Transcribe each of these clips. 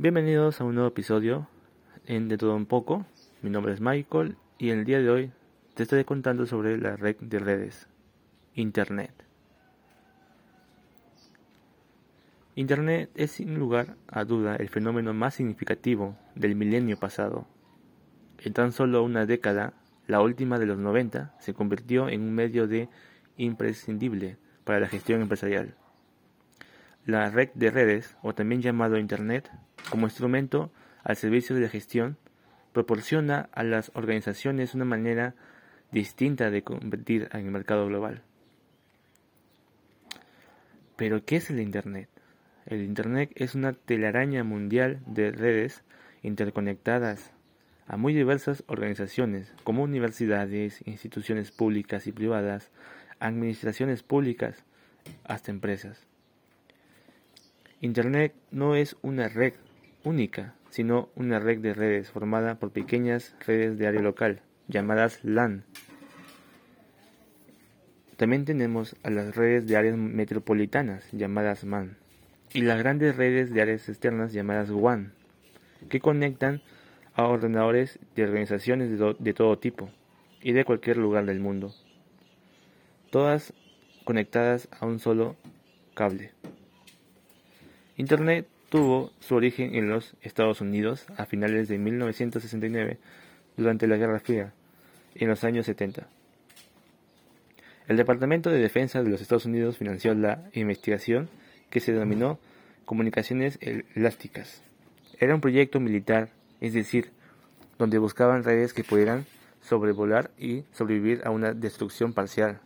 Bienvenidos a un nuevo episodio en De Todo Un Poco. Mi nombre es Michael y en el día de hoy te estaré contando sobre la red de redes, Internet. Internet es sin lugar a duda el fenómeno más significativo del milenio pasado. En tan solo una década, la última de los 90, se convirtió en un medio de imprescindible para la gestión empresarial. La red de redes, o también llamado Internet, como instrumento al servicio de la gestión, proporciona a las organizaciones una manera distinta de competir en el mercado global. Pero, ¿qué es el Internet? El Internet es una telaraña mundial de redes interconectadas a muy diversas organizaciones, como universidades, instituciones públicas y privadas, administraciones públicas, hasta empresas. Internet no es una red única, sino una red de redes formada por pequeñas redes de área local, llamadas LAN. También tenemos a las redes de áreas metropolitanas, llamadas MAN, y las grandes redes de áreas externas, llamadas WAN, que conectan a ordenadores de organizaciones de, de todo tipo y de cualquier lugar del mundo, todas conectadas a un solo cable. Internet tuvo su origen en los Estados Unidos a finales de 1969 durante la Guerra Fría en los años 70. El Departamento de Defensa de los Estados Unidos financió la investigación que se denominó Comunicaciones Elásticas. Era un proyecto militar, es decir, donde buscaban redes que pudieran sobrevolar y sobrevivir a una destrucción parcial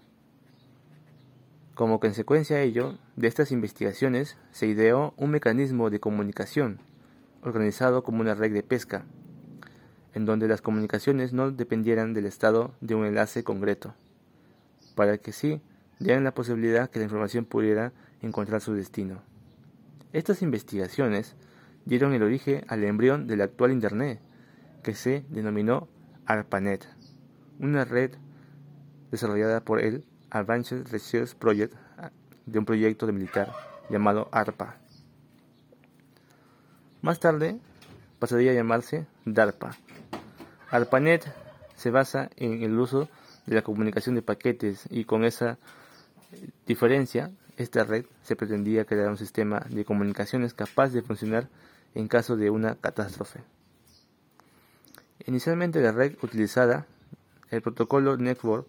como consecuencia de ello, de estas investigaciones se ideó un mecanismo de comunicación, organizado como una red de pesca, en donde las comunicaciones no dependieran del estado de un enlace concreto, para que sí dieran la posibilidad que la información pudiera encontrar su destino. Estas investigaciones dieron el origen al embrión del actual Internet, que se denominó ARPANET, una red desarrollada por el Advanced Research Project de un proyecto de militar llamado ARPA. Más tarde pasaría a llamarse DARPA. ARPANET se basa en el uso de la comunicación de paquetes y con esa diferencia, esta red se pretendía crear un sistema de comunicaciones capaz de funcionar en caso de una catástrofe. Inicialmente la red utilizada, el protocolo Network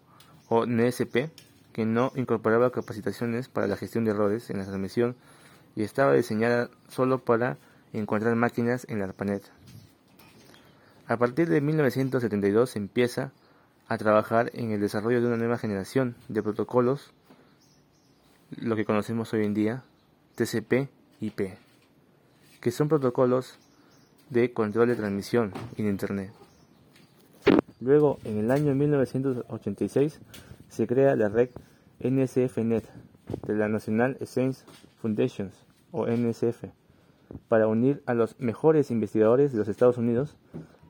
o NSP, que no incorporaba capacitaciones para la gestión de errores en la transmisión y estaba diseñada solo para encontrar máquinas en la ARPANET. A partir de 1972 se empieza a trabajar en el desarrollo de una nueva generación de protocolos, lo que conocemos hoy en día, TCP/IP, que son protocolos de control de transmisión en Internet. Luego, en el año 1986, se crea la red NSFNet de la National Science Foundations o NSF para unir a los mejores investigadores de los Estados Unidos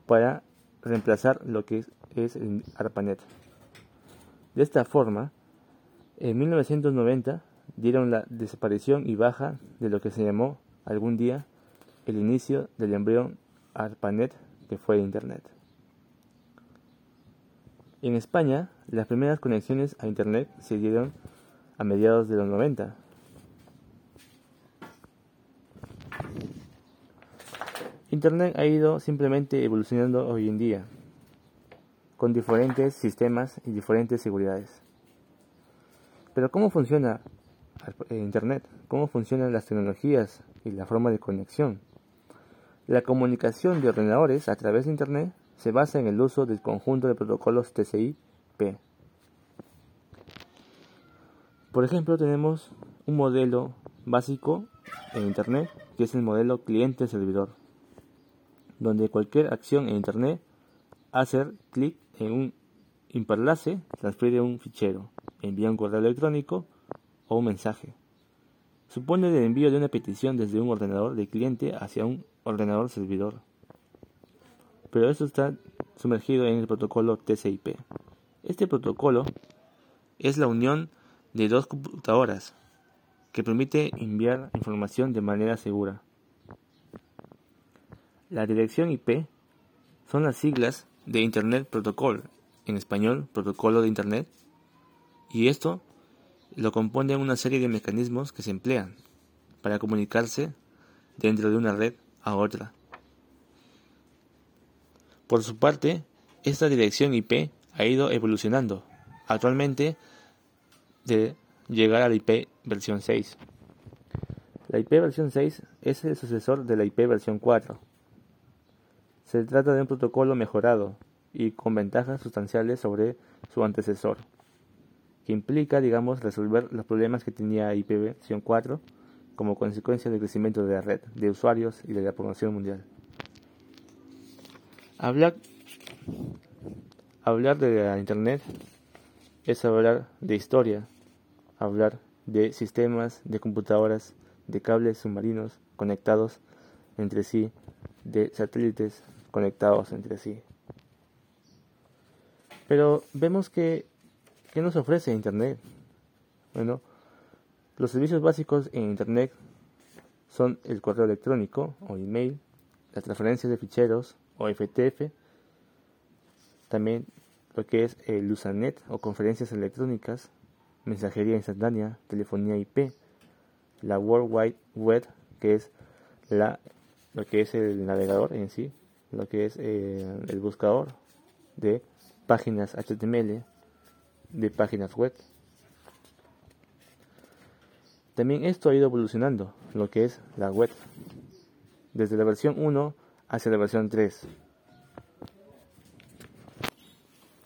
para reemplazar lo que es el ARPANET. De esta forma, en 1990 dieron la desaparición y baja de lo que se llamó algún día el inicio del embrión ARPANET que fue Internet. En España, las primeras conexiones a Internet se dieron a mediados de los 90. Internet ha ido simplemente evolucionando hoy en día, con diferentes sistemas y diferentes seguridades. Pero ¿cómo funciona Internet? ¿Cómo funcionan las tecnologías y la forma de conexión? La comunicación de ordenadores a través de Internet se basa en el uso del conjunto de protocolos TCP. Por ejemplo, tenemos un modelo básico en Internet que es el modelo cliente-servidor, donde cualquier acción en Internet, hacer clic en un hiperlace, transfiere un fichero, envía un correo electrónico o un mensaje. Supone el envío de una petición desde un ordenador de cliente hacia un ordenador servidor pero esto está sumergido en el protocolo TCP. Este protocolo es la unión de dos computadoras que permite enviar información de manera segura. La dirección IP son las siglas de Internet Protocol, en español, protocolo de Internet, y esto lo compone una serie de mecanismos que se emplean para comunicarse dentro de una red a otra. Por su parte, esta dirección IP ha ido evolucionando, actualmente de llegar a la IP versión 6. La IP versión 6 es el sucesor de la IP versión 4. Se trata de un protocolo mejorado y con ventajas sustanciales sobre su antecesor, que implica, digamos, resolver los problemas que tenía IP versión 4 como consecuencia del crecimiento de la red, de usuarios y de la población mundial. Hablar, hablar de la Internet es hablar de historia, hablar de sistemas, de computadoras, de cables submarinos conectados entre sí, de satélites conectados entre sí. Pero vemos que, ¿qué nos ofrece Internet? Bueno, los servicios básicos en Internet son el correo electrónico o email, las transferencias de ficheros o FTF, también lo que es el Usanet o conferencias electrónicas, mensajería instantánea, telefonía IP, la World Wide Web, que es la, lo que es el navegador en sí, lo que es eh, el buscador de páginas HTML, de páginas web. También esto ha ido evolucionando, lo que es la web, desde la versión 1 hacia la versión 3.